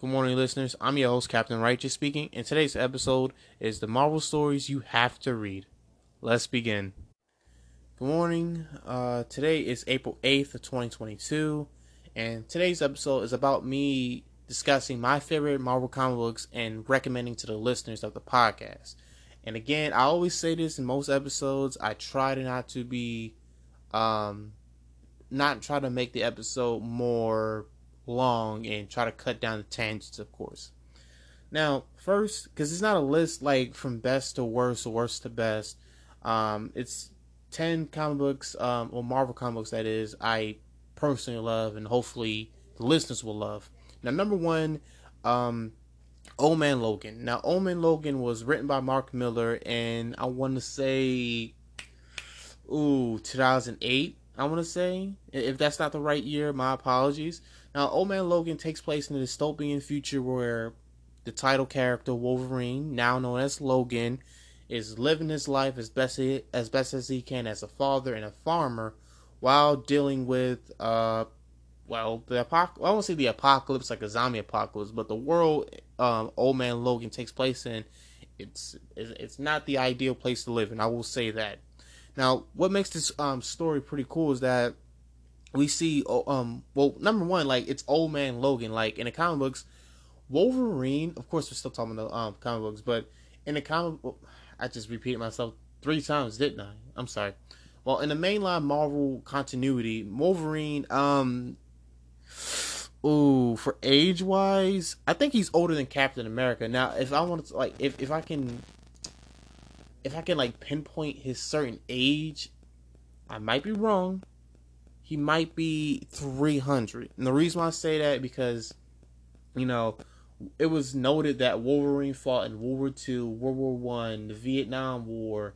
Good morning, listeners. I'm your host, Captain Righteous speaking, and today's episode is the Marvel stories you have to read. Let's begin. Good morning. Uh, today is April 8th of 2022, and today's episode is about me discussing my favorite Marvel comic books and recommending to the listeners of the podcast. And again, I always say this in most episodes. I try to not to be, um, not try to make the episode more long and try to cut down the tangents, of course. Now, first, because it's not a list like from best to worst or worst to best. Um, it's ten comic books, um, or Marvel comic books that is, I personally love, and hopefully the listeners will love. Now, number one, um, Old Man Logan. Now, Old Man Logan was written by Mark Millar, and I want to say, ooh, 2008. I want to say, if that's not the right year, my apologies. Now, Old Man Logan takes place in a dystopian future where the title character Wolverine, now known as Logan, is living his life as best as best as he can as a father and a farmer, while dealing with uh, well, the apoc- I won't say the apocalypse like a zombie apocalypse, but the world um, Old Man Logan takes place in, it's it's not the ideal place to live in. I will say that. Now, what makes this um, story pretty cool is that we see oh, um well number one like it's old man Logan. Like in the comic books Wolverine of course we're still talking about um comic books but in the comic I just repeated myself three times didn't I? I'm sorry. Well in the mainline Marvel continuity Wolverine um ooh for age wise I think he's older than Captain America. Now if I want to like if if I can if I can like pinpoint his certain age I might be wrong he might be 300. And the reason why I say that because, you know, it was noted that Wolverine fought in World War II, World War One, the Vietnam War.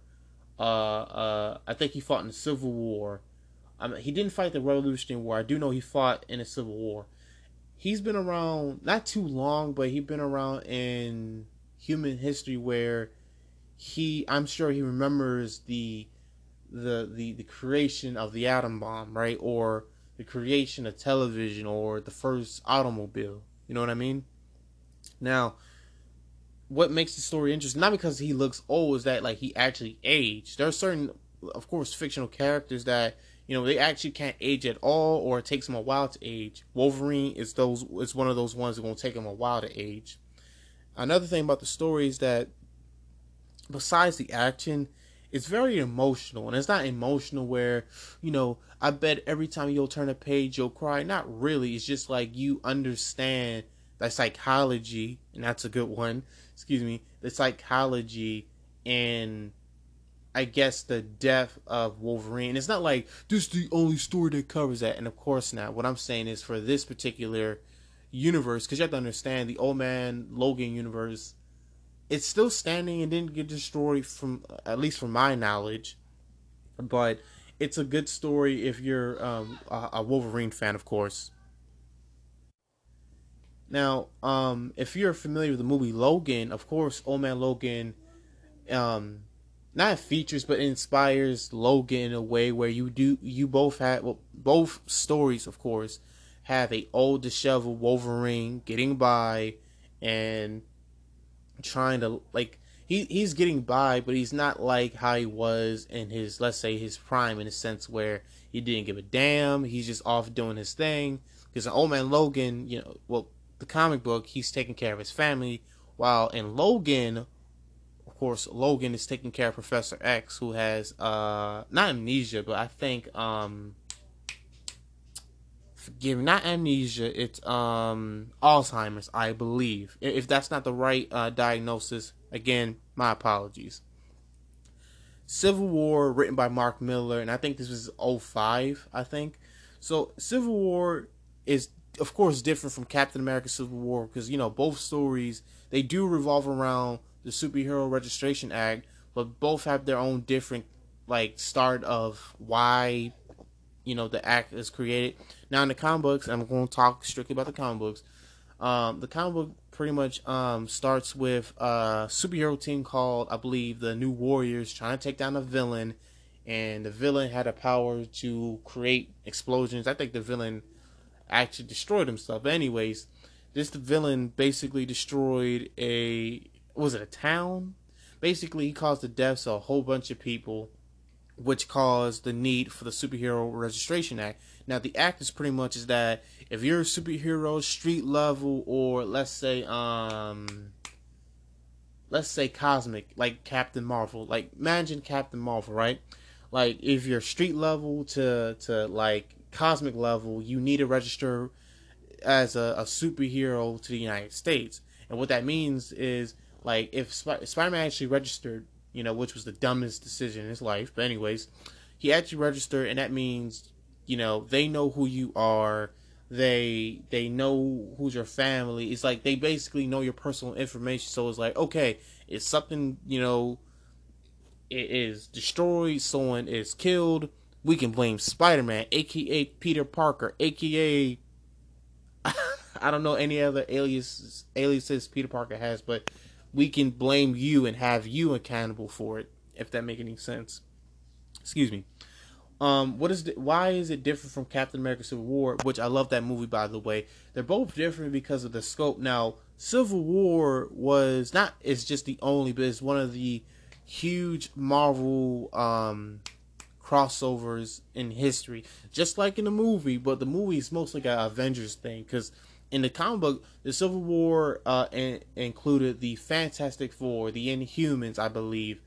Uh, uh, I think he fought in the Civil War. I mean, he didn't fight the Revolutionary War. I do know he fought in the Civil War. He's been around not too long, but he's been around in human history where he, I'm sure he remembers the the, the, the creation of the atom bomb, right? Or the creation of television or the first automobile. You know what I mean? Now, what makes the story interesting, not because he looks old, is that like he actually aged. There are certain, of course, fictional characters that you know they actually can't age at all, or it takes them a while to age. Wolverine is those is one of those ones that will take him a while to age. Another thing about the story is that besides the action, it's very emotional and it's not emotional where you know i bet every time you'll turn a page you'll cry. Not really. It's just like you understand the psychology and that's a good one excuse me the psychology and i guess the death of wolverine. It's not like this is the only story that covers that. And of course not. What i'm saying is for this particular universe because you have to understand the old man logan universe it's still standing and didn't get destroyed from at least from my knowledge. But it's a good story if you're um, a wolverine fan of course. Now um, if you're familiar with the movie logan of course old man logan um, not features but inspires logan in a way where you do you both have well, both stories of course have a old disheveled wolverine getting by and trying to like he he's getting by, but he's not like how he was in his let's say his prime in a sense where he didn't give a damn. He's just off doing his thing. Because Old Man Logan, you know, well, the comic book, he's taking care of his family, while in Logan, of course, Logan is taking care of Professor X, who has uh not amnesia, but I think um forgive not amnesia, it's um Alzheimer's, I believe. If that's not the right uh, diagnosis, again, my apologies. Civil War, written by Mark Millar and I think this was 05, I think. So Civil War is of course different from Captain America Civil War because you know both stories they do revolve around the Superhero Registration Act, but both have their own different like start of why you know the act is created. Now in the comic books, I'm going to talk strictly about the comic books. Um, the comic book pretty much um, starts with a superhero team called, I believe, the New Warriors trying to take down a villain, and the villain had a power to create explosions. I think the villain actually destroyed himself. But anyways, this villain basically destroyed a was it a town? Basically, he caused the deaths of a whole bunch of people, which caused the need for the Superhero Registration Act. Now, the act is pretty much is that if you're a superhero, street level, or let's say, um, let's say cosmic, like Captain Marvel, like imagine Captain Marvel, right? Like if you're street level to to like cosmic level, you need to register as a, a superhero to the United States. And what that means is like if Sp- Spider-Man actually registered, you know, which was the dumbest decision in his life, but anyways, he actually registered, and that means, you know, they know who you are. They they know who's your family. It's like they basically know your personal information. So it's like, okay, if something, you know, it is destroyed, someone is killed, we can blame Spider-Man, aka Peter Parker, aka I don't know any other aliases aliases Peter Parker has, but we can blame you and have you accountable for it, if that make any sense. Excuse me. Um, what is the, why is it different from Captain America: Civil War? Which I love that movie, by the way. They're both different because of the scope. Now, Civil War was not. It's just the only, but it's one of the huge Marvel um, crossovers in history, just like in the movie. But the movie is mostly got Avengers thing because in the comic book, the Civil War uh, in, included the Fantastic Four, the Inhumans, I believe,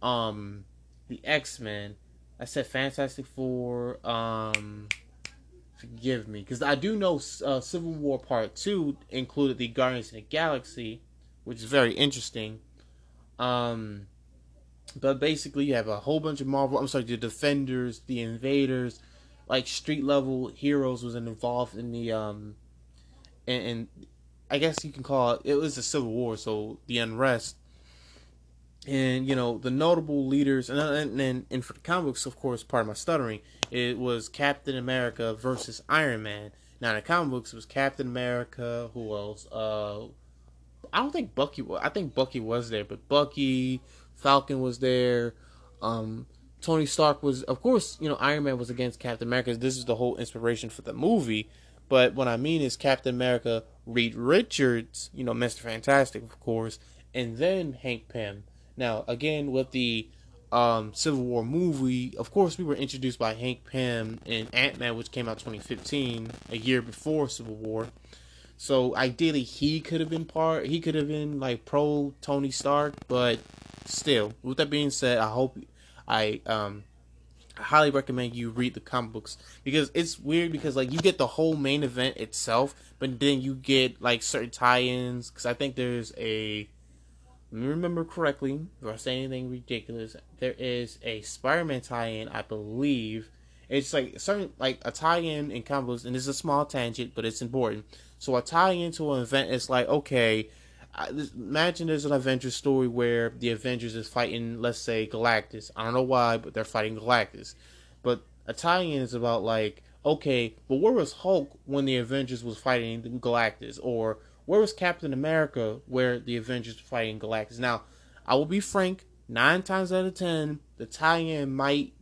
um, the X Men. I said Fantastic Four. Um, forgive me, because I do know uh, Civil War Part Two included the Guardians of the Galaxy, which is very interesting. Um, but basically, you have a whole bunch of Marvel. I'm sorry, the Defenders, the Invaders, like street level heroes was involved in the um and, and I guess you can call it it was a civil war, so the unrest and you know the notable leaders and and and, and for the comic books of course part of my stuttering it was captain america versus iron man now in the comic books it was captain america who else uh i don't think bucky was i think bucky was there but bucky falcon was there um tony stark was of course you know iron man was against captain america this is the whole inspiration for the movie but what I mean is Captain America, Reed Richards, you know, Mr. Fantastic, of course, and then Hank Pym. Now, again, with the um, Civil War movie, of course, we were introduced by Hank Pym in Ant Man, which came out 2015, a year before Civil War. So ideally, he could have been part. He could have been like pro Tony Stark, but still. With that being said, I hope I um I highly recommend you read the comic books because it's weird because like you get the whole main event itself, but then you get like certain tie-ins. Because I think there's a, remember correctly, if I say anything ridiculous, there is a Spider-Man tie-in, I believe. It's like certain like a tie-in in comic books, and it's a small tangent, but it's important. So a tie-in to an event is like okay imagine there's an Avengers story where the Avengers is fighting, let's say, Galactus. I don't know why, but they're fighting Galactus. But a tie-in is about like, okay, but where was Hulk when the Avengers was fighting Galactus? Or where was Captain America where the Avengers fighting Galactus? Now, I will be frank, nine times out of ten, the tie-in might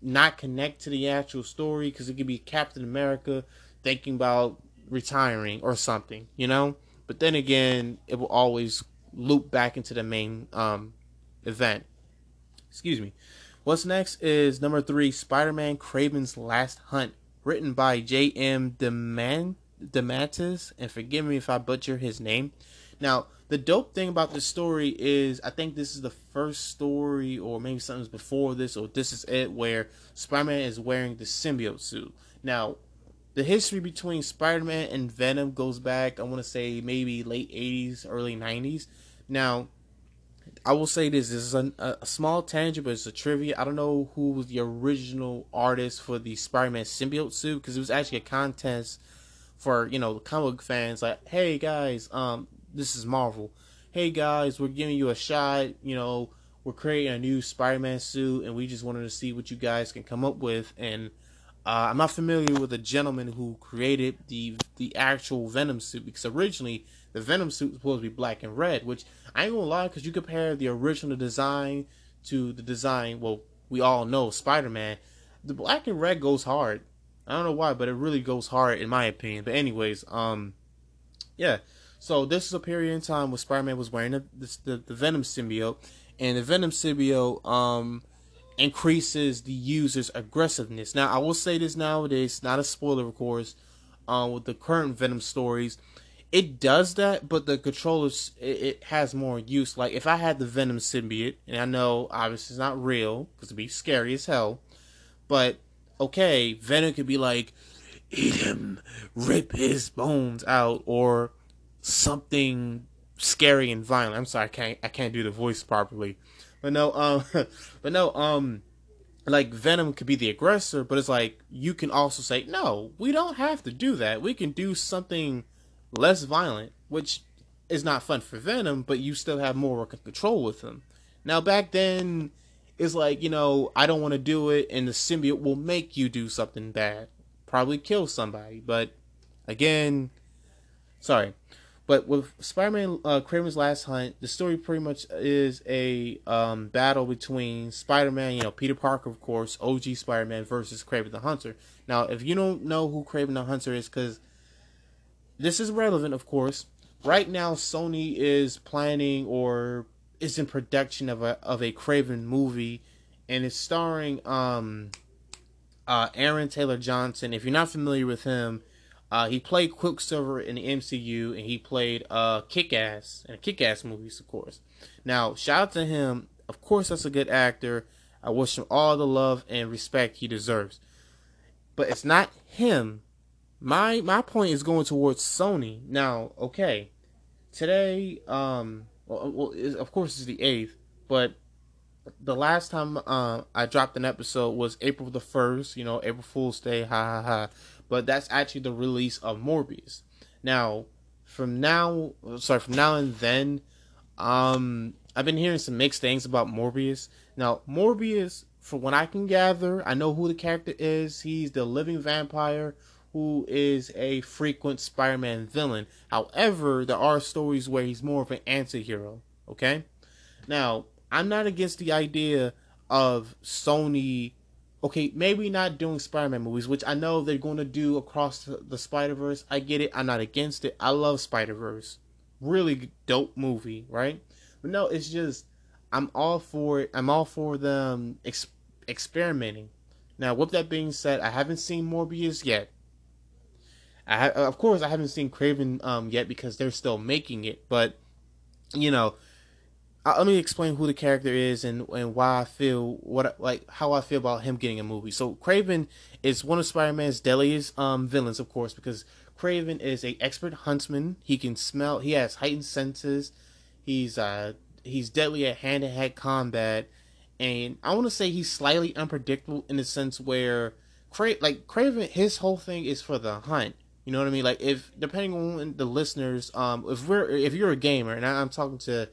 not connect to the actual story because it could be Captain America thinking about retiring or something, you know? But then again, it will always loop back into the main um, event. Excuse me. What's next is number three Spider Man Kraven's Last Hunt, written by J.M. Deman- DeMatteis. And forgive me if I butcher his name. Now, the dope thing about this story is I think this is the first story, or maybe something's before this, or this is it, where Spider Man is wearing the symbiote suit. Now, the history between Spider-Man and Venom goes back, I want to say maybe late 80s, early 90s. Now, I will say this: this is a, a, small tangent, but it's a trivia. I don't know who was the original artist for the Spider-Man symbiote suit because it was actually a contest for you know comic fans. Like, hey guys, um, this is Marvel. Hey guys, we're giving you a shot. You know, we're creating a new Spider-Man suit, and we just wanted to see what you guys can come up with. And uh, I'm not familiar with the gentleman who created the the actual Venom suit because originally the Venom suit was supposed to be black and red, which I ain't gonna lie, because you compare the original design to the design, well, we all know Spider-Man, the black and red goes hard. I don't know why, but it really goes hard in my opinion. But anyways, um, Yeah. So this is a period in time where Spider-Man was wearing the the, the Venom symbiote, and the Venom symbiote um increases the user's aggressiveness. Now, I will say this nowadays, not a spoiler, of course, um, with the current Venom stories, it does that, but the controllers it, it, has more use. Like if I had the Venom symbiote, and I know obviously it's not real because it'd be scary as hell, but okay, Venom could be like, eat him, rip his bones out, or something scary and violent. I'm sorry, I can't I can't do the voice properly, but no, um, but no, um, like Venom could be the aggressor, but it's like you can also say no, we don't have to do that. We can do something less violent, which is not fun for Venom, but you still have more control with him. Now back then, it's like you know I don't want to do it, and the symbiote will make you do something bad, probably kill somebody. But again, sorry, but with Spider-Man: uh, Kraven's Last Hunt, the story pretty much is a um, battle between Spider-Man, you know, Peter Parker, of course, OG Spider-Man versus Kraven the Hunter. Now, if you don't know who Kraven the Hunter is, because this is relevant, of course. Right now, Sony is planning or is in production of a of a Kraven movie, and it's starring um, uh, Aaron Taylor Johnson. If you're not familiar with him, uh, he played Quicksilver in the MCU, and he played uh, Kick-Ass in Kick-Ass movies, of course. Now, shout out to him. Of course, that's a good actor. I wish him all the love and respect he deserves. But it's not him. My my point is going towards Sony. Now, okay, today, um, well, well of course it's the eighth, but the last time uh, I dropped an episode was April the first. You know, April Fool's Day, ha ha ha but that's actually the release of Morbius. Now, from now, sorry, from now and then, um, I've been hearing some mixed things about Morbius. Now, Morbius, from what I can gather, I know who the character is. He's the living vampire who is a frequent Spider-Man villain. However, there are stories where he's more of an anti-hero. Okay, now I'm not against the idea of Sony okay, maybe not doing Spider-Man movies, which I know they're going to do across the Spider-Verse. I get it. I'm not against it. I love Spider-Verse. Really dope movie, right? But no, it's just I'm all for it. I'm all for them ex- experimenting. Now, with that being said, I haven't seen Morbius yet. I ha- of course I haven't seen Kraven um, yet because they're still making it, but you know, uh, let me explain who the character is and and why I feel what like how I feel about him getting a movie. So Kraven is one of Spider-Man's deadliest um, villains, of course, because Kraven is a expert huntsman. He can smell. He has heightened senses. He's uh he's deadly at hand-to-hand combat, and I want to say he's slightly unpredictable in the sense where Cra- like Kraven, his whole thing is for the hunt. You know what I mean? Like if depending on the listeners, um, if we're if you're a gamer, and I'm talking to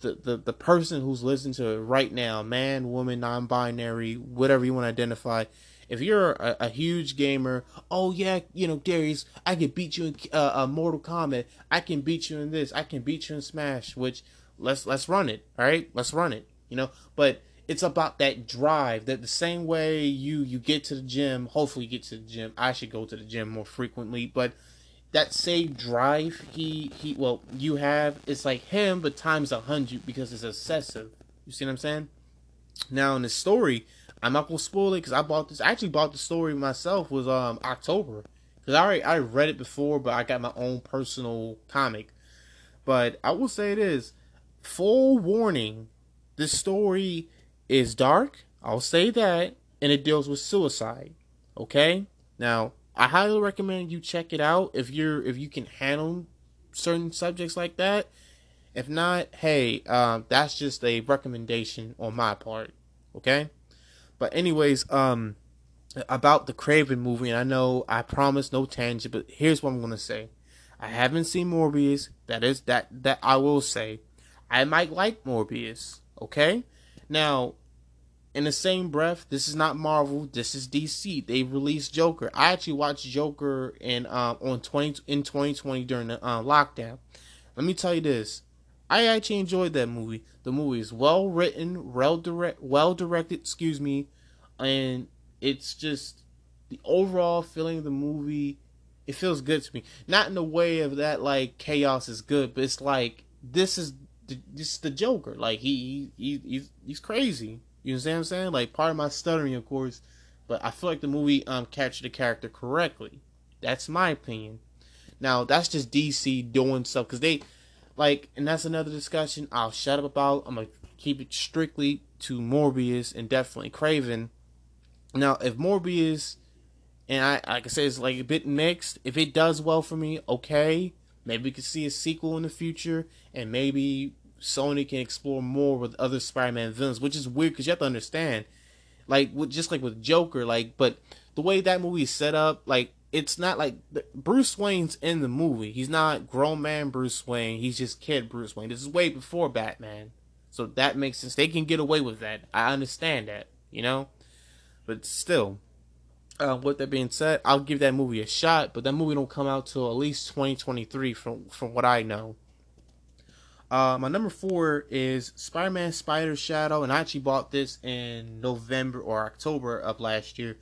the, the, the person who's listening to it right now, man, woman, non binary, whatever you want to identify, if you're a, a, huge gamer, oh yeah, you know, Darius, I can beat you in uh, uh, Mortal Kombat. I can beat you in this. I can beat you in Smash. Which let's let's run it. All right, let's run it. You know, but it's about that drive. That the same way you you get to the gym. Hopefully, you get to the gym. I should go to the gym more frequently, but that same drive he he well you have it's like him but times a hundred because it's excessive. You see what I'm saying? Now in the story, I'm not gonna spoil it because I bought this. I actually bought the story myself was um October because I already I read it before, but I got my own personal comic. But I will say it is full warning. This story is dark. I'll say that, and it deals with suicide. Okay, now I highly recommend you check it out if you're if you can handle certain subjects like that. If not, hey, um, that's just a recommendation on my part. Okay, but anyways, um, about the Kraven movie, and I know I promised no tangent, but here's what I'm gonna say. I haven't seen Morbius. That is that that I will say. I might like Morbius. Okay, now in the same breath, this is not Marvel. This is DC. They released Joker. I actually watched Joker in um, on twenty in twenty twenty during the uh, lockdown. Let me tell you this. I actually enjoyed that movie. The movie is well written, well direct, well directed. Excuse me, and it's just the overall feeling of the movie it feels good to me. Not in the way of that like chaos is good, but it's like this is this is the Joker. Like he, he he's he's crazy. You know what I'm saying? Like part of my stuttering, of course, but I feel like the movie um captured the character correctly. That's my opinion. Now that's just DC doing stuff because they like, and that's another discussion I'll shut up about. I'm gonna keep it strictly to Morbius and definitely Kraven. Now, if Morbius and I like I said, it's like a bit mixed. If it does well for me, okay. Maybe we could see a sequel in the future, and maybe Sony can explore more with other Spider-Man villains, which is weird because you have to understand, like, with, just like with Joker, like, but the way that movie is set up, like, it's not like Bruce Wayne's in the movie. He's not grown man Bruce Wayne. He's just kid Bruce Wayne. This is way before Batman, so that makes sense. They can get away with that. I understand that, you know, but still, uh, with that being said, I'll give that movie a shot, but that movie don't come out till at least 2023 from from what I know. Uh, my number four is Spider-Man Spider Shadow, and I actually bought this in November or October of last year.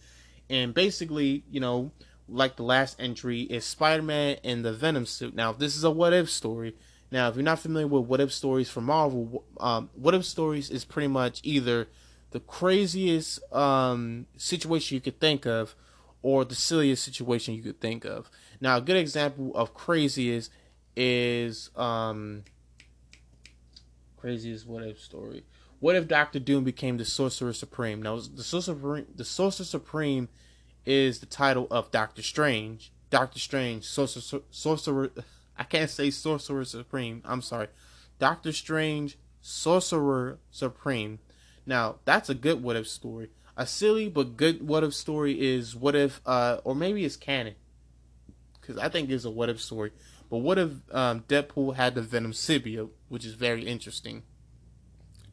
And basically, you know, like the last entry, is Spider-Man in the Venom suit. Now, this is a what-if story. Now, if you're not familiar with what-if stories from Marvel, um, what-if stories is pretty much either the craziest um, situation you could think of or the silliest situation you could think of. Now, a good example of craziest is um, craziest what if story. What if Doctor Doom became the Sorcerer Supreme? Now, the Sorcerer the Sorcerer Supreme is the title of Doctor Strange. Doctor Strange, Sorcerer, Sorcerer. I can't say Sorcerer Supreme. I'm sorry. Doctor Strange, Sorcerer Supreme. Now, that's a good what if story. A silly but good what if story is what if, uh, or maybe it's canon. Because I think it's a what if story. But what if um, Deadpool had the Venom symbiote, which is very interesting.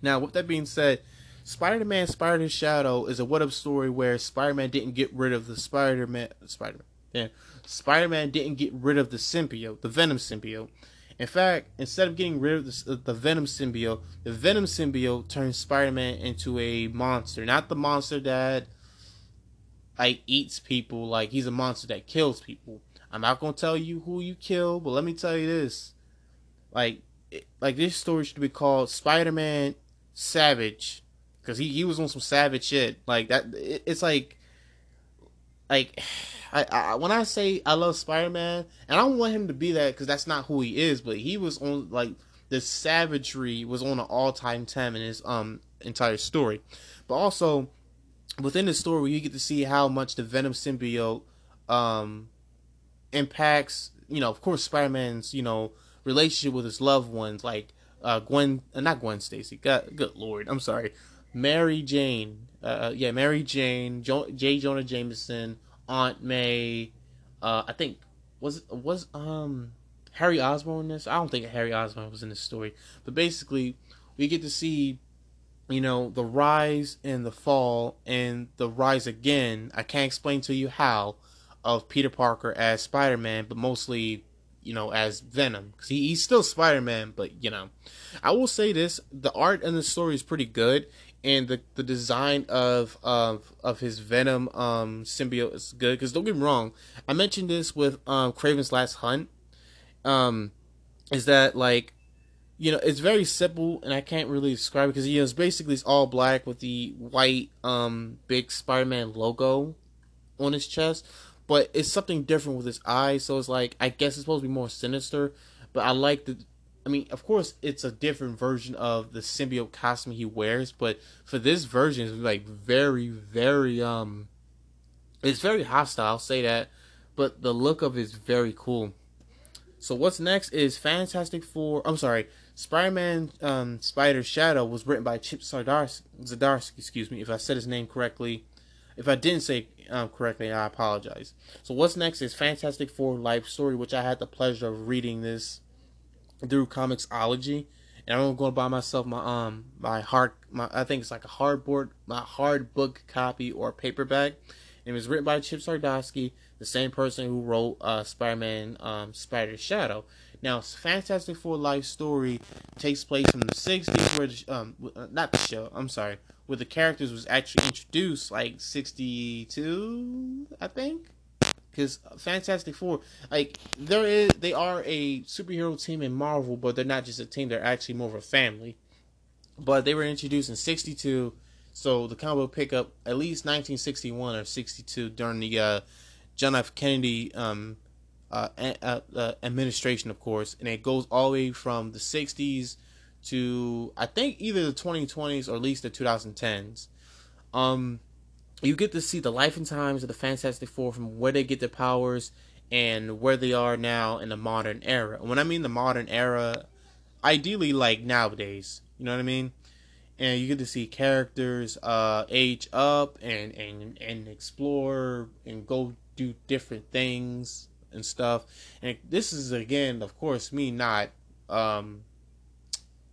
Now, with that being said, Spider Man Spider Shadow is a what if story where Spider Man didn't get rid of the Spider Man. Spider Man. Yeah. Spider Man didn't get rid of the symbiote, the Venom symbiote. In fact, instead of getting rid of the, uh, the Venom symbiote, the Venom symbiote turns Spider-Man into a monster. Not the monster that like eats people. Like he's a monster that kills people. I'm not gonna tell you who you kill, but let me tell you this: like, like this story should be called Spider-Man Savage, because he he was on some savage shit. Like that, it, it's like, like I, I when I say I love Spider Man, and I don't want him to be that because that's not who he is, but he was on like the savagery was on an all time ten in his um entire story, but also within the story you get to see how much the Venom symbiote um impacts you know of course Spider Man's you know relationship with his loved ones like uh Gwen uh, not Gwen Stacy God, good lord I'm sorry Mary Jane uh, uh yeah Mary Jane jo- J Jonah Jameson Aunt May. Uh, I think was was um Harry Osborn in this. I don't think Harry Osborn was in this story, but basically we get to see you know the rise and the fall and the rise again. I can't explain to you how of Peter Parker as Spider Man, but mostly you know as Venom because he, he's still Spider Man, but you know I will say this: the art and the story is pretty good and the the design of of of his Venom um symbiote is good. Because don't get me wrong, I mentioned this with um Kraven's Last Hunt. Um, is that like you know it's very simple and I can't really describe it because you know it's basically it's all black with the white um big Spider-Man logo on his chest, but it's something different with his eyes. So it's like I guess it's supposed to be more sinister, but I like the I mean, of course, it's a different version of the symbiote costume he wears, but for this version, it's like very, very um, it's very hostile. I'll say that, but the look of it is very cool. So what's next is Fantastic Four. I'm sorry, Spider-Man um, Spider Shadow was written by Chip Zdarsky, Zdarsky. Excuse me if I said his name correctly. If I didn't say um, correctly, I apologize. So what's next is Fantastic Four Life Story, which I had the pleasure of reading this through Comixology, and I'm going to buy myself my um my hard my I think it's like a hardboard my hard book copy or paperback. And it was written by Chip Zdarsky, the same person who wrote uh, Spider-Man um, Spider Shadow. Now, Fantastic Four Life Story takes place in the 60s, where the, um, uh, not the show, I'm sorry, where the characters was actually introduced, like 62, I think. Because Fantastic Four, like there is, they are a superhero team in Marvel, but they're not just a team; they're actually more of a family. But they were introduced in '62, so the combo pick up at least 1961 or '62 during the uh, John F. Kennedy um, uh, uh, administration, of course, and it goes all the way from the '60s to I think either the 2020s or at least the 2010s. Um, you get to see the life and times of the Fantastic Four from where they get their powers and where they are now in the modern era. And when I mean the modern era, ideally like nowadays, you know what I mean? And you get to see characters uh, age up and, and and explore and go do different things and stuff. And this is again, of course, me not um,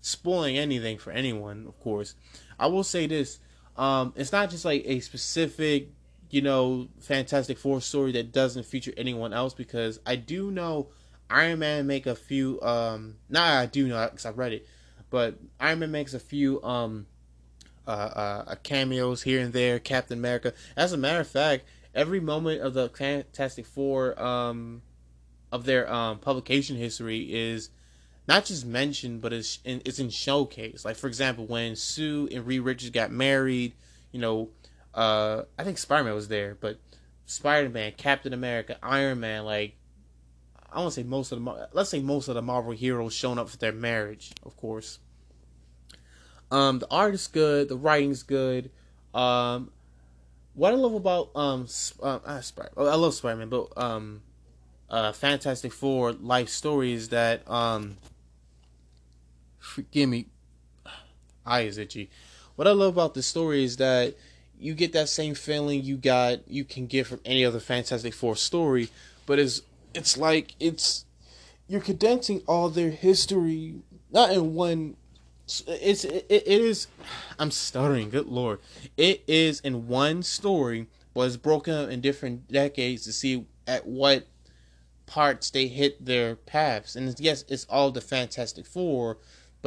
spoiling anything for anyone. Of course, I will say this: um, it's not just like a specific, you know, Fantastic Four story that doesn't feature anyone else because I do know Iron Man make a few. Um, not I do know because I read it, but Iron Man makes a few um, uh, uh, cameos here and there. Captain America. As a matter of fact, every moment of the Fantastic Four um, of their um, publication history is not just mentioned, but it's in, it's in showcase. Like for example, when Sue and Reed Richards got married, you know, uh, I think Spider Man was there, but Spider Man, Captain America, Iron Man, like I want to say most of the let's say most of the Marvel heroes showing up for their marriage, of course. Um, the art is good, the writing's good. Um, what I love about um, uh, Spider, I love Spider Man, but um, uh, Fantastic Four life story is that um forgive me, eye is itchy. What I love about the story is that you get that same feeling you got you can get from any other Fantastic Four story, but it's it's like it's you're condensing all their history not in one it's it, it is i'm stuttering good lord it is in one story but it's broken up in different decades to see at what parts they hit their paths and yes it's all the fantastic four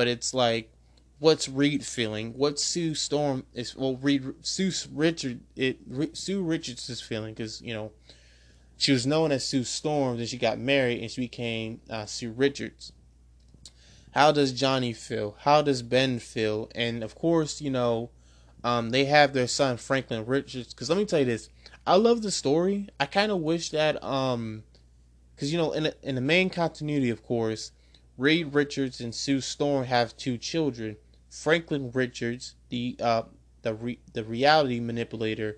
but it's like what's Reed feeling? What's Sue Storm is well Reed Sue Richard it Sue Richards is feeling because you know she was known as Sue Storm, then she got married and she became uh, Sue Richards. How does Johnny feel? How does Ben feel? And of course, you know, um, they have their son Franklin Richards. Because let me tell you this, I love the story. I kind of wish that, um, because you know, in in the main continuity, of course, Reed Richards and Sue Storm have two children. Franklin Richards, the uh, the re- the reality manipulator,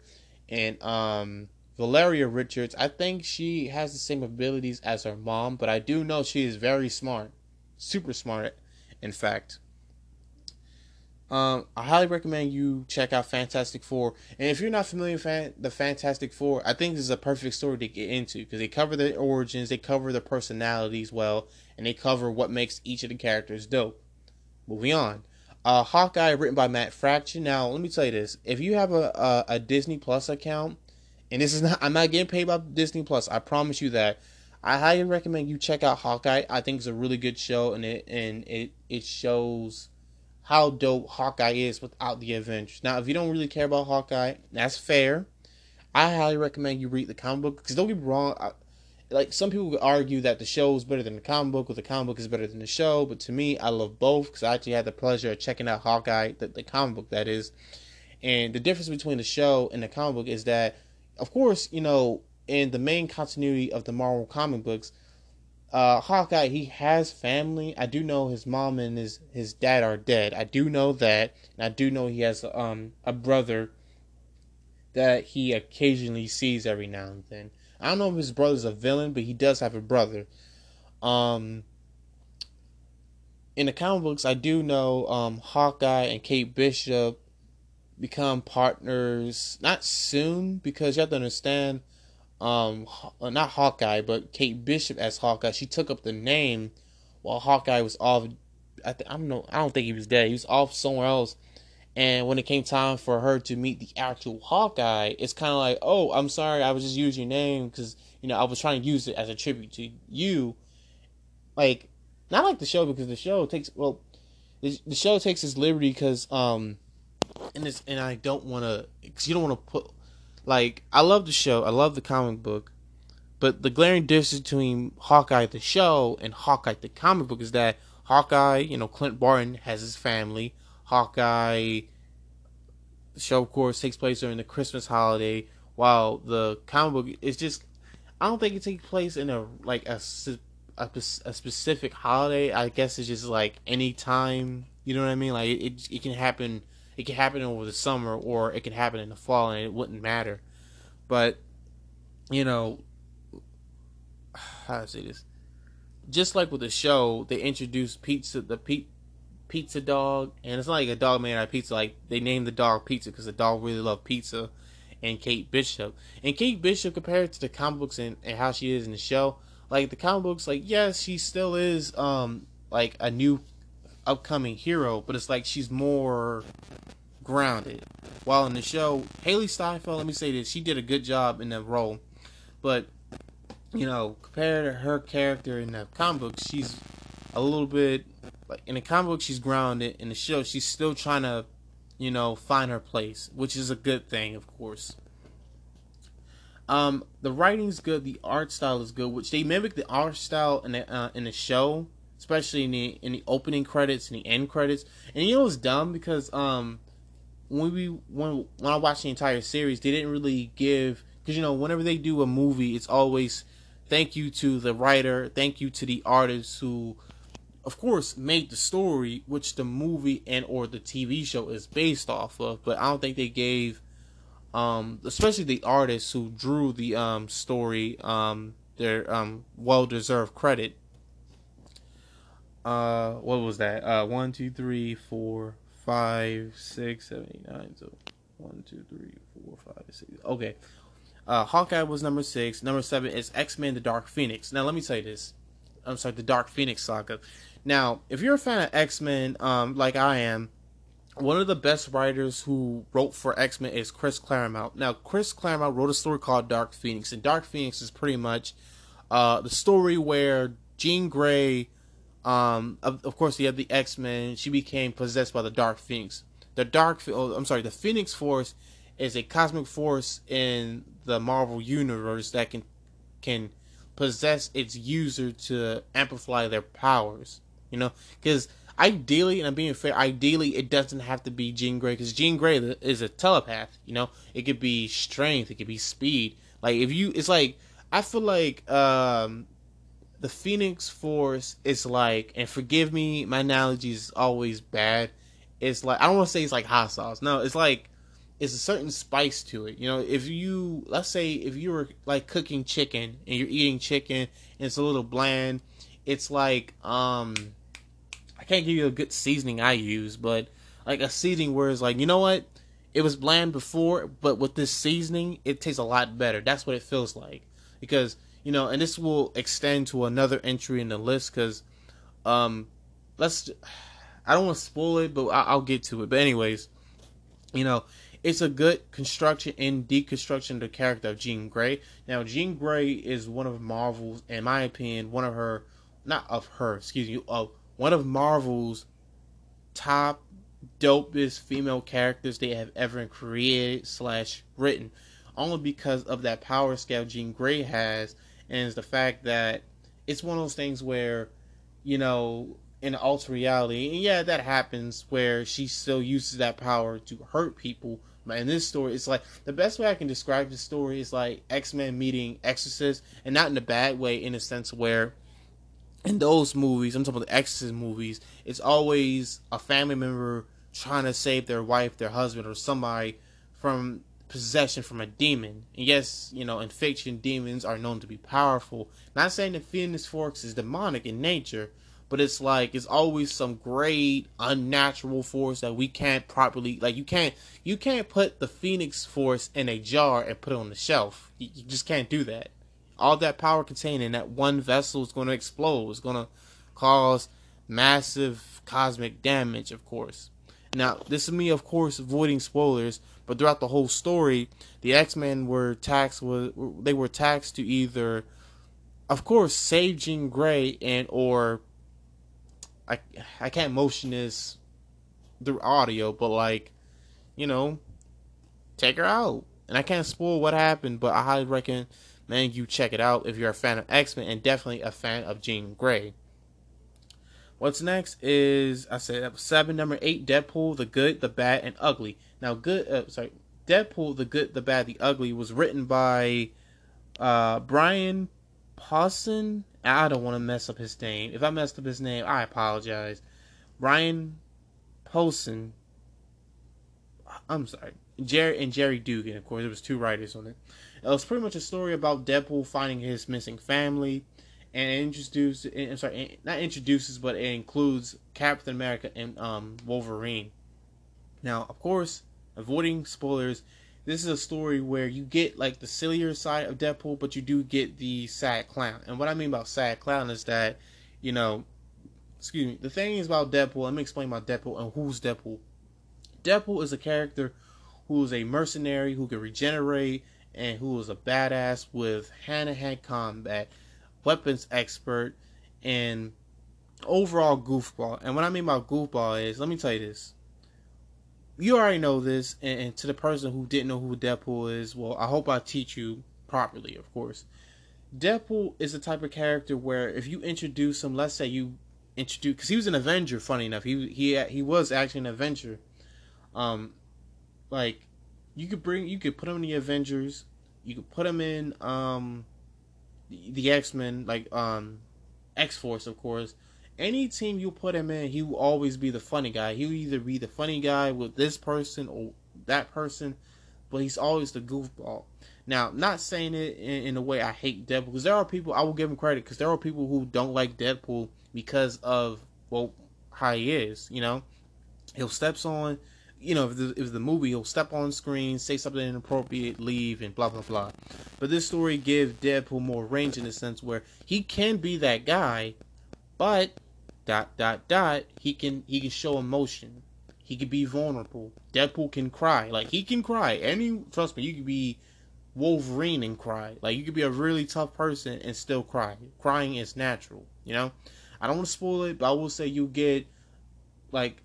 and um, Valeria Richards. I think she has the same abilities as her mom, but I do know she is very smart, super smart, in fact. Um, I highly recommend you check out Fantastic Four. And if you're not familiar with fan, the Fantastic Four, I think this is a perfect story to get into because they cover the origins, they cover the personalities well, and they cover what makes each of the characters dope. Moving on. Uh, Hawkeye, written by Matt Fraction. Now, let me tell you this: if you have a, a, a Disney Plus account, and this is not, I'm not getting paid by Disney Plus. I promise you that. I highly recommend you check out Hawkeye. I think it's a really good show, and it and it it shows how dope Hawkeye is without the Avengers. Now, if you don't really care about Hawkeye, that's fair. I highly recommend you read the comic book because don't get me wrong. I, like some people would argue that the show is better than the comic book, or the comic book is better than the show. But to me, I love both because I actually had the pleasure of checking out Hawkeye, the, the comic book that is. And the difference between the show and the comic book is that, of course, you know, in the main continuity of the Marvel comic books, uh, Hawkeye, he has family. I do know his mom and his his dad are dead. I do know that, and I do know he has um a brother that he occasionally sees every now and then. I don't know if his brother's a villain, but he does have a brother. Um, in the comic books, I do know um Hawkeye and Kate Bishop become partners. Not soon, because you have to understand um not Hawkeye, but Kate Bishop as Hawkeye. She took up the name while Hawkeye was off. I, th- I don't. I don't think he was dead. He was off somewhere else. And when it came time for her to meet the actual Hawkeye, it's kind of like, oh, I'm sorry, I was just using your name because you know I was trying to use it as a tribute to you. Like, not like the show because the show takes well, the, the show takes its liberty because um, and this and I don't want to because you don't want to put like I love the show, I love the comic book, But the glaring difference between Hawkeye the show and Hawkeye the comic book is that Hawkeye, you know, Clint Barton has his family. Hawkeye the show, of course, takes place during the Christmas holiday, while the comic book is just. I don't think it takes place in a like a, a, a specific holiday. I guess it's just like any time. You know what I mean? Like it, it can happen. It can happen over the summer, or it can happen in the fall, and it wouldn't matter. But you know, how to say this? Just like with the show, they introduced pizza, the pe- pizza dog, and it's not like a dog made out of pizza. Like they named the dog Pizza because the dog really loved pizza. And Kate Bishop, and Kate Bishop compared to the comic books and, and how she is in the show, like the comic books, like yes, she still is um like a new upcoming hero, but it's like she's more grounded. While in the show, Hailee Steinfeld, let me say this, she did a good job in the role, but you know, compared to her character in the comic book, she's a little bit like in the comic book she's grounded. In the show, she's still trying to, you know, find her place, which is a good thing, of course. Um, the writing's good, the art style is good, which they mimic the art style in the uh, in the show, especially in the in the opening credits and the end credits. And you know it's dumb because um when we when when I watched the entire series, they didn't really give because you know whenever they do a movie, it's always thank you to the writer, thank you to the artist who, of course, made the story, which the movie and or the TV show is based off of. But I don't think they gave, um, especially the artists who drew the um story, um, their um well deserved credit. Uh, what was that? Uh, one, two, three, four, five, six, seven, eight, nine. So one, two, three, four, five, six. Okay. Uh, Hawkeye was number six. Number seven is X Men: The Dark Phoenix. Now, let me tell you this. I'm sorry, the Dark Phoenix saga. Now, if you're a fan of X Men, um, like I am, one of the best writers who wrote for X Men is Chris Claremont. Now, Chris Claremont wrote a story called Dark Phoenix, and Dark Phoenix is pretty much uh, the story where Jean Grey, um, of, of course, you have the X Men. She became possessed by the Dark Phoenix. The Dark, oh, I'm sorry, the Phoenix Force is a cosmic force in the Marvel universe that can can possess its user to amplify their powers. You know, because ideally, and I'm being fair, ideally it doesn't have to be Jean Grey because Jean Grey is a telepath. You know, it could be strength, it could be speed. Like if you, it's like I feel like um the Phoenix Force is like, and forgive me, my analogy is always bad. It's like I don't want to say it's like hot sauce. No, it's like it's a certain spice to it. You know, if you let's say if you were like cooking chicken and you're eating chicken and it's a little bland, it's like um I can't give you a good seasoning I use, but like a seasoning where it's like, you know what? It was bland before, but with this seasoning, it tastes a lot better. That's what it feels like. Because, you know, and this will extend to another entry in the list cuz um let's I don't want to spoil it, but I'll get to it. But anyways, you know, it's a good construction and deconstruction of the character of Jean Grey. Now, Jean Grey is one of Marvel's, in my opinion, one of her, not of her, excuse me, of one of Marvel's top dopest female characters they have ever created slash written, only because of that power scale Jean Grey has, and it's the fact that it's one of those things where, you know, in alter reality, and yeah, that happens where she still uses that power to hurt people. In this story, it's like the best way I can describe the story is like X Men meeting Exorcist, and not in a bad way, in a sense where in those movies, I'm talking about the Exorcist movies, it's always a family member trying to save their wife, their husband, or somebody from possession from a demon. And yes, you know, in fiction, demons are known to be powerful. Not saying that Phoenix Force is demonic in nature, but it's like it's always some great unnatural force that we can't properly like you can't you can't put the phoenix force in a jar and put it on the shelf you, you just can't do that all that power contained in that one vessel is going to explode it's going to cause massive cosmic damage of course now this is me of course avoiding spoilers but throughout the whole story the x-men were taxed with they were taxed to either of course save jean grey and or I I can't motion this through audio, but like, you know, take her out. And I can't spoil what happened, but I highly recommend man, you check it out if you're a fan of X Men and definitely a fan of Jean Grey. What's next is I said seven, number eight, Deadpool, the good, the bad, and ugly. Now, good, uh, sorry, Deadpool, the good, the bad, the ugly was written by uh, Brian Posehn. I don't want to mess up his name. If I messed up his name, I apologize. Brian Posehn. I'm sorry. Gerry and Gerry Duggan, of course, there was two writers on it. It was pretty much a story about Deadpool finding his missing family and introduces I'm sorry, not introduces, but it includes Captain America and um, Wolverine. Now, of course, avoiding spoilers, this is a story where you get like the sillier side of Deadpool, but you do get the sad clown. And what I mean about sad clown is that, you know, excuse me, the thing is about Deadpool. Let me explain about Deadpool and who's Deadpool. Deadpool is a character who is a mercenary who can regenerate and who is a badass with hand-to-hand combat weapons expert, and overall goofball. And what I mean by goofball is, let me tell you this. You already know this, and, and to the person who didn't know who Deadpool is, well, I hope I teach you properly, of course. Deadpool is the type of character where if you introduce him, let's say you introduce, because he was an Avenger. Funny enough, he he he was actually an Avenger. Um, like you could bring, you could put him in the Avengers. You could put him in um the X Men, like um, X Force, of course. Any team you put him in, he will always be the funny guy. He'll either be the funny guy with this person or that person, but he's always the goofball. Now, not saying it in, in a way I hate Deadpool, because there are people I will give him credit, because there are people who don't like Deadpool because of well how he is. You know, he'll steps on you know, if the, if the movie, he'll step on screen, say something inappropriate, leave, and blah blah blah. But this story gives Deadpool more range in the sense where he can be that guy, but dot dot dot he can he can show emotion. He can be vulnerable. Deadpool can cry. Like he can cry. Any trust me, you can be Wolverine and cry. Like you could be a really tough person and still cry. Crying is natural, you know? I don't want to spoil it, but I will say you get like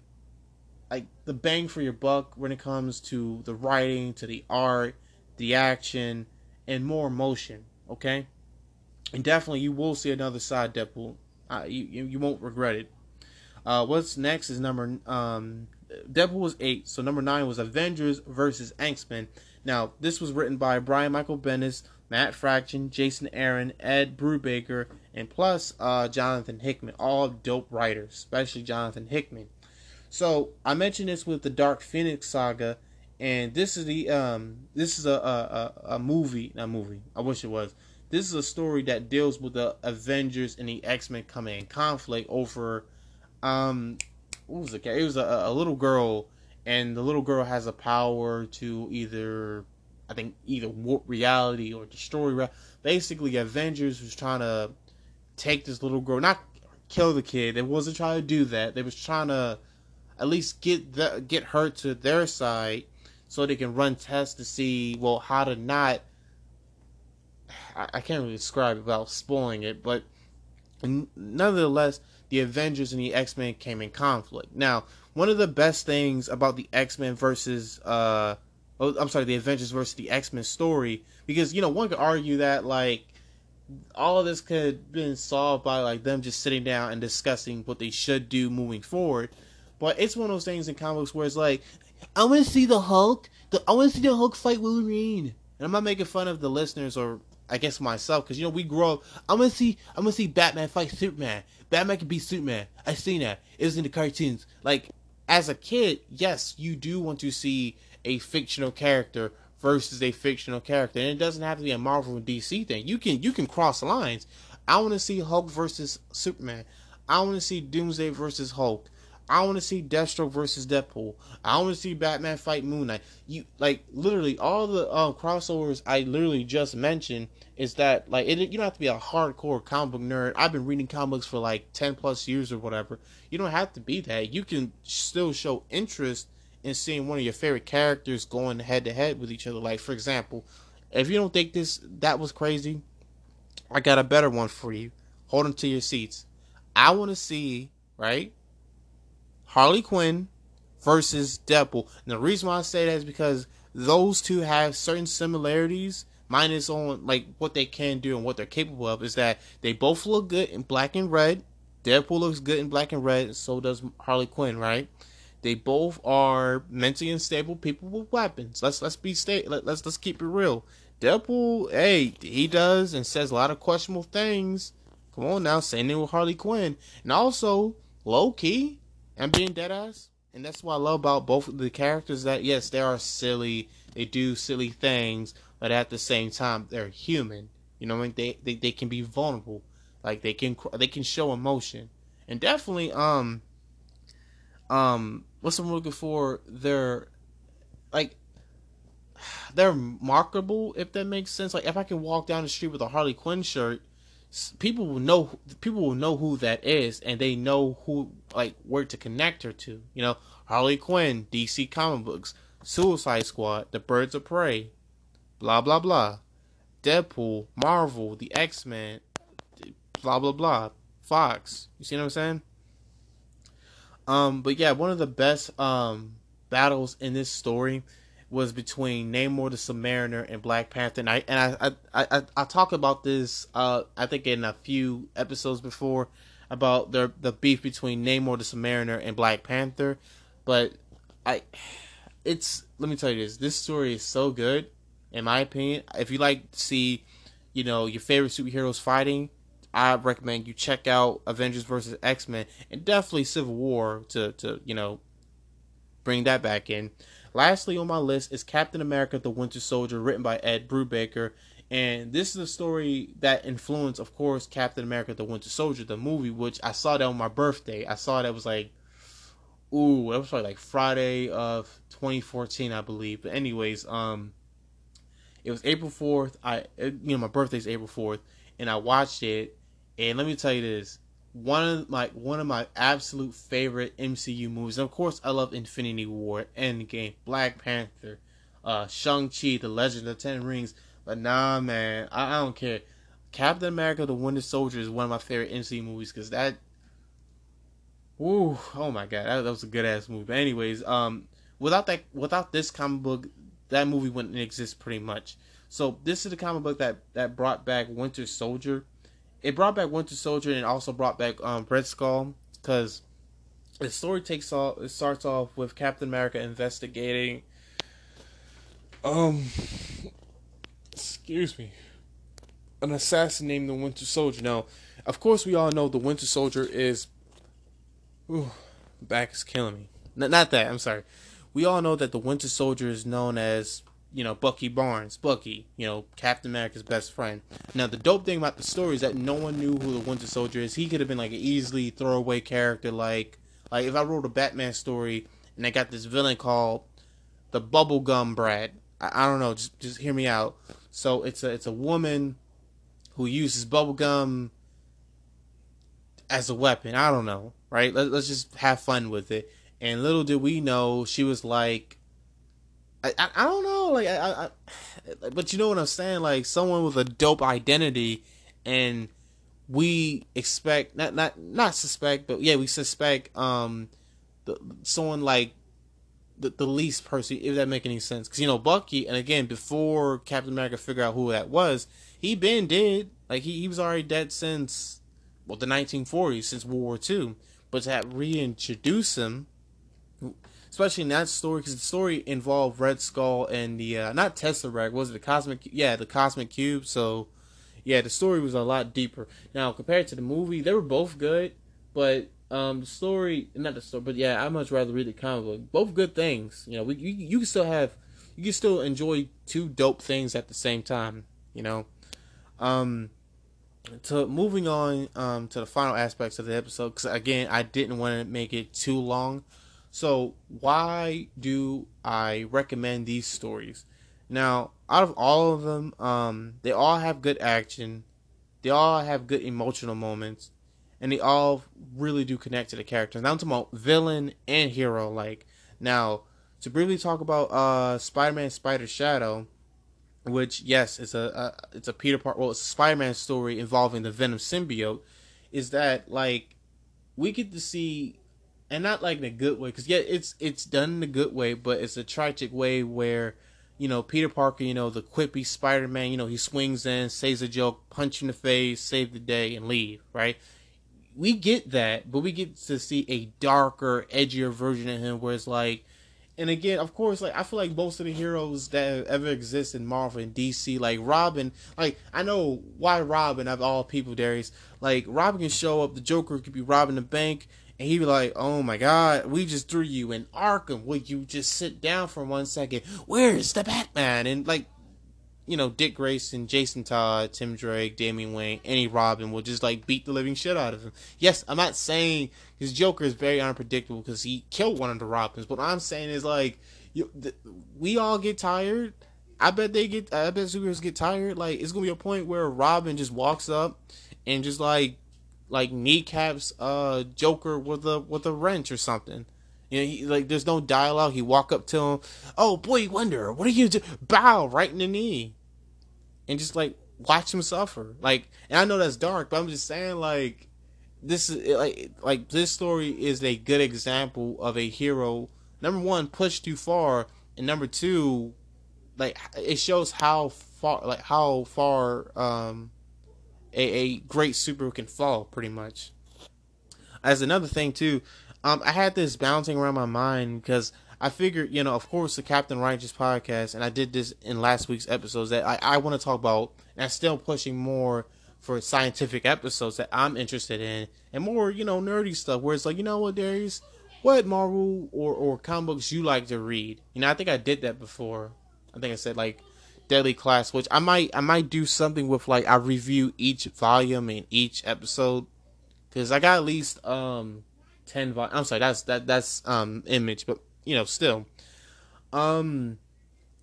like the bang for your buck when it comes to the writing, to the art, the action, and more emotion. Okay, and definitely you will see another side Deadpool. Uh, you you won't regret it. Uh, what's next is number um, Deadpool was eight, so number nine was Avengers versus X Men. Now this was written by Brian Michael Bendis, Matt Fraction, Jason Aaron, Ed Brubaker, and plus uh, Jonathan Hickman. All dope writers, especially Jonathan Hickman. So I mentioned this with the Dark Phoenix saga, and this is the um this is a a, a movie not movie I wish it was. This is a story that deals with the Avengers and the X Men coming in conflict over um what was it? It was a, a little girl, and the little girl has a power to either I think either warp reality or destroy. Re- Basically, Avengers was trying to take this little girl, not kill the kid. They wasn't trying to do that. They was trying to at least get the get her to their side so they can run tests to see well how to not I, I can't really describe it without spoiling it, but nonetheless the Avengers and the X Men came in conflict. Now, one of the best things about the X Men versus uh oh, I'm sorry, the Avengers versus the X Men story, because you know one could argue that like all of this could have been solved by like them just sitting down and discussing what they should do moving forward. But it's one of those things in comics where it's like, I want to see the Hulk. The, I want to see the Hulk fight Wolverine. And I'm not making fun of the listeners or I guess myself because you know we grow up. I'm gonna see. I'm gonna see Batman fight Superman. Batman can beat Superman. I seen that. It was in the cartoons. Like as a kid, yes, you do want to see a fictional character versus a fictional character, and it doesn't have to be a Marvel and DC thing. You can you can cross lines. I want to see Hulk versus Superman. I want to see Doomsday versus Hulk. I want to see Deathstroke versus Deadpool. I want to see Batman fight Moon Knight. You like literally all the uh, crossovers I literally just mentioned is that like it, you don't have to be a hardcore comic book nerd. I've been reading comics for like ten plus years or whatever. You don't have to be that. You can still show interest in seeing one of your favorite characters going head to head with each other. Like for example, if you don't think this that was crazy, I got a better one for you. Hold on to your seats. I want to see right Harley Quinn versus Deadpool. And the reason why I say that is because those two have certain similarities minus on like what they can do and what they're capable of, is that they both look good in black and red. Deadpool looks good in black and red, and so does Harley Quinn, right? They both are mentally unstable people with weapons. Let's let's be state. Let, let's let's keep it real. Deadpool, hey, he does and says a lot of questionable things. Come on now, same thing with Harley Quinn, and also low key, and being dead ass. And that's what I love about both of the characters. That yes, they are silly. They do silly things, but at the same time, they're human. You know, I mean, they, they they can be vulnerable. Like they can they can show emotion, and definitely um um what's I'm looking for? They're like they're marketable if that makes sense. Like if I can walk down the street with a Harley Quinn shirt, people will know people will know who that is, and they know who like where to connect her to. You know, Harley Quinn, DC comic books, Suicide Squad, The Birds of Prey, blah blah blah, Deadpool, Marvel, the X Men, blah blah blah, Fox. You see what I'm saying? Um, but yeah, one of the best um battles in this story was between Namor the Submariner and Black Panther. And I and I I, I, I talk about this uh I think in a few episodes before about the the beef between Namor the Submariner and Black Panther. But I it's let me tell you this, this story is so good, in my opinion. If you like to see, you know, your favorite superheroes fighting, I recommend you check out Avengers versus X Men and definitely Civil War to to you know bring that back in. Lastly on my list is Captain America: The Winter Soldier, written by Ed Brubaker, and this is a story that influenced, of course, Captain America: The Winter Soldier, the movie, which I saw that on my birthday. I saw that was like, ooh, that was probably like Friday of 2014, I believe. But anyways, um, it was April 4th. I, you know, my birthday's April 4th, and I watched it and let me tell you this: one of my one of my absolute favorite MCU movies. And of course, I love Infinity War, Endgame, Black Panther, uh, Shang Chi, The Legend of Ten Rings. But nah, man, I, I don't care. Captain America: The Winter Soldier is one of my favorite MCU movies because that. Woo! Oh my god, that, that was a good ass movie. But anyways, um, without that, without this comic book, that movie wouldn't exist pretty much. So this is the comic book that that brought back Winter Soldier it brought back Winter Soldier and also brought back um, Red Skull because the story takes off. It starts off with Captain America investigating. Um, excuse me, an assassin named the Winter Soldier. Now, of course, we all know the Winter Soldier is. Ooh, back is killing me. N- not that. I'm sorry. We all know that the Winter Soldier is known as you know, Bucky Barnes, Bucky, you know, Captain America's best friend. Now, the dope thing about the story is that no one knew who the Winter Soldier is. He could have been like an easily throwaway character, like, like if I wrote a Batman story and I got this villain called the Bubblegum Brad. I, I don't know, just just hear me out. So it's a it's a woman who uses bubblegum as a weapon. I don't know, right? Let, let's just have fun with it. And little did we know, she was like I, I, I don't know, like I, I, but you know what I'm saying, like someone with a dope identity, and we expect not not not suspect, but yeah, we suspect um, the, someone like the, the least person, if that make any sense, because you know Bucky, and again before Captain America figured out who that was, he been dead, like he, he was already dead since well the 1940s, since World War II, but to have reintroduce him especially in that story because the story involved Red Skull and the uh, not Tesseract was it the cosmic yeah the cosmic cube? So yeah the story was a lot deeper. Now compared to the movie they were both good but um the story not the story but yeah I much rather read the comic book. Both good things. You know we you, you can still have you can still enjoy two dope things at the same time you know? Um to moving on um to the final aspects of the episode because again I didn't want to make it too long. So, why do I recommend these stories? Now, out of all of them, um, they all have good action, they all have good emotional moments, and they all really do connect to the characters. Now, I'm talking about villain and hero. Like, now, to briefly talk about uh, Spider-Man: Spider Shadow, which yes, it's a, a it's a Peter Parker, well, it's a Spider-Man story involving the Venom symbiote. Is that like we get to see and not like in a good way because yeah it's it's done in a good way but it's a tragic way where you know, Peter Parker, you know, the quippy Spider Man, you know, he swings in, says a joke, punch in the face, save the day, and leave, right? We get that, but we get to see a darker, edgier version of him where it's like, and again, of course, like I feel like most of the heroes that ever exist in Marvel and DC, like Robin, like I know why Robin of all people, Darius, like Robin can show up, the Joker could be robbing the bank, and he'd be like, "Oh my God, we just threw you in Arkham. Would you just sit down for one second? Where's the Batman?" And like, you know, Dick Grayson, Jason Todd, Tim Drake, Damian Wayne, any Robin will just like beat the living shit out of him. Yes, I'm not saying his Joker is very unpredictable because he killed one of the Robins. But what I'm saying is like, you, the, we all get tired. I bet they get. I bet superheroes get tired. Like it's gonna be a point where Robin just walks up and just like, like kneecaps uh Joker with a with a wrench or something. You know, he, like there's no dialogue. He walk up to him. Oh boy, Wonder, what are you do? Bow right in the knee, and just like watch him suffer. Like, and I know that's dark, but I'm just saying like this is like like this story is a good example of a hero. Number one, pushed too far, and number two, like it shows how far like how far um a, a great super can fall pretty much. As another thing too, um I had this bouncing around my mind because I figured, you know, of course, the Captain Righteous podcast, and I did this in last week's episodes that I, I want to talk about, and I'm still pushing more for scientific episodes that I'm interested in and more, you know, nerdy stuff where it's like, you know what, Darius, what Marvel or, or comic books you like to read? You know, I think I did that before. I think I said like Deadly Class, which I might I might do something with like I review each volume and each episode because I got at least um ten. Vol- I'm sorry, that's that that's um image, but you know still. Um,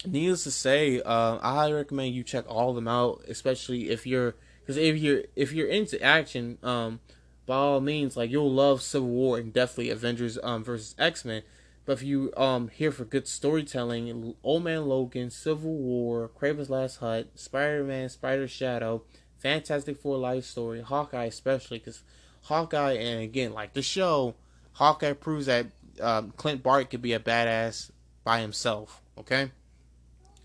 needless to say, uh, I highly recommend you check all of them out, especially if you're because if you're if you're into action, um, by all means, like you'll love Civil War and definitely Avengers um versus X Men. But if you um here for good storytelling, Old Man Logan, Civil War, Kraven's Last Hunt, Spider Man, Spider Shadow, Fantastic Four life story, Hawkeye especially because Hawkeye and again like the show, Hawkeye proves that um, Clint Bart could be a badass by himself. Okay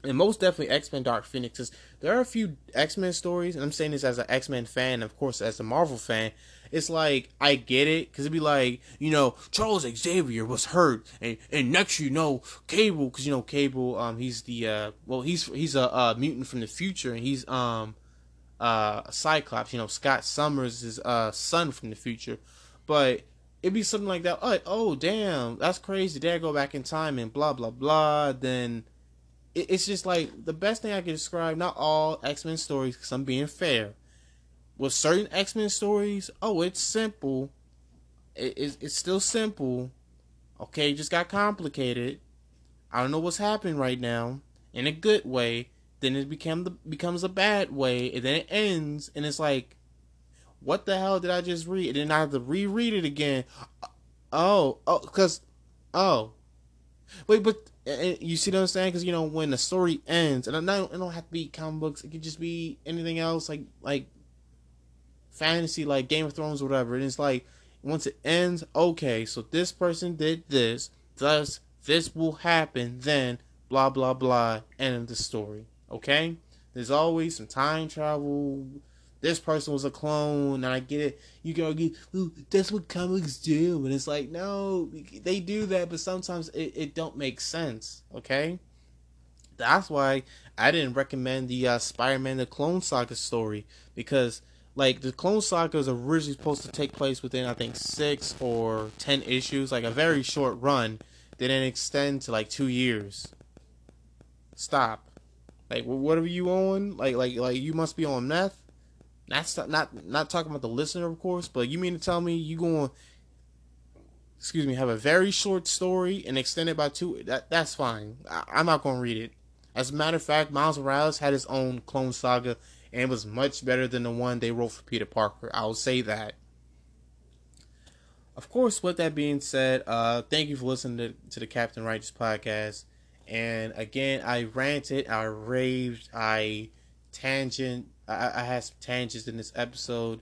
and most definitely X Men Dark Phoenix. There are a few X Men stories, and I'm saying this as an X Men fan, of course, as a Marvel fan. It's like I get it because it'd be like you know Charles Xavier was hurt, and and next you know Cable because you know Cable um he's the uh well he's he's a, a mutant from the future and he's um uh Cyclops you know Scott Summers is uh son from the future, but it'd be something like that. Oh, oh damn, that's crazy. Dad go back in time and blah blah blah. Then it's just like the best thing I can describe. Not all X Men stories, because I'm being fair. With certain X Men stories, oh, it's simple. It, it's, it's still simple. Okay, just got complicated. I don't know what's happening right now in a good way. Then it become the becomes a bad way, and then it ends, and it's like, what the hell did I just read? And then I have to reread it again. Oh, oh, because, oh, wait, but you see what I'm saying? Because you know when the story ends, and I don't, it don't have to be comic books. It could just be anything else, like like fantasy, like Game of Thrones, or whatever. And it's like once it ends, okay, so this person did this, thus this will happen. Then blah blah blah, end of the story. Okay, there's always some time travel this person was a clone, and I get it. You can argue, that's what comics do, and it's like, no, they do that, but sometimes it, it don't make sense. Okay, that's why I didn't recommend the uh, Spider-Man the Clone Saga story because, like, the Clone Saga is originally supposed to take place within I think six or ten issues, like a very short run. Then it extend to like two years. Stop. Like, what are you on? Like, like, like you must be on meth that's not not talking about the listener, of course, but you mean to tell me you going excuse me, have a very short story and extend it by two that that's fine. I, am not gonna read it. As a matter of fact, Miles Morales had his own clone saga and was much better than the one they wrote for Peter Parker. I'll say that. Of course, with that being said, uh, thank you for listening to, to the Captain Righteous podcast. And again, I ranted, I raved, I tangent I, I had some tangents in this episode,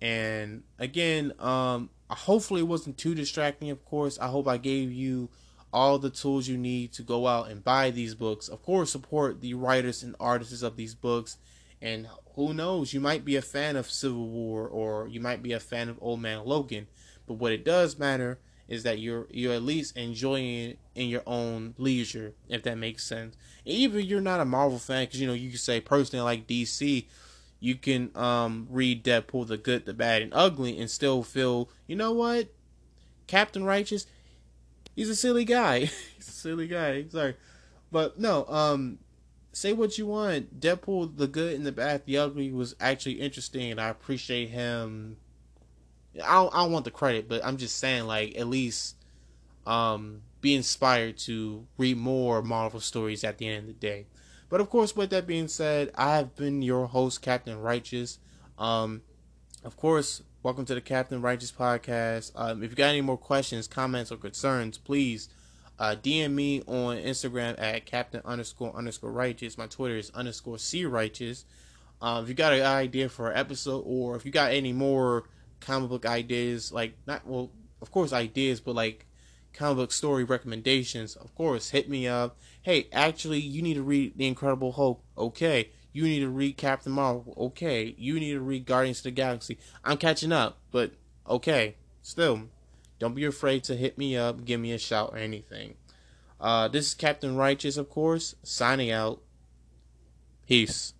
and again, um, hopefully it wasn't too distracting. Of course, I hope I gave you all the tools you need to go out and buy these books. Of course, support the writers and artists of these books. And who knows, you might be a fan of Civil War or you might be a fan of Old Man Logan. But what it does matter is that you're you're at least enjoying it in your own leisure, if that makes sense. even if you're not a Marvel fan, because you know you can say personally like DC, you can um, read Deadpool, the good, the bad, and ugly, and still feel you know what, Captain Righteous, he's a silly guy. he's a silly guy. Sorry, but no. Um, say what you want. Deadpool, the good and the bad, the ugly, was actually interesting, and I appreciate him I don't, I don't want the credit, but I'm just saying, like, at least um, be inspired to read more Marvel stories at the end of the day. But of course, with that being said, I have been your host, Captain Righteous. Um, of course, welcome to the Captain Righteous podcast. Um, if you got any more questions, comments, or concerns, please uh, DM me on Instagram at Captain underscore underscore Righteous. My Twitter is underscore C Righteous. Um, if you got an idea for an episode, or if you got any more comic book ideas, like not well, of course ideas, but like comic book story recommendations, of course, hit me up. Hey, actually, you need to read The Incredible Hulk. Okay. You need to read Captain Marvel. Okay. You need to read Guardians of the Galaxy. I'm catching up, but okay. Still, don't be afraid to hit me up, give me a shout, or anything. Uh, this is Captain Righteous, of course, signing out. Peace.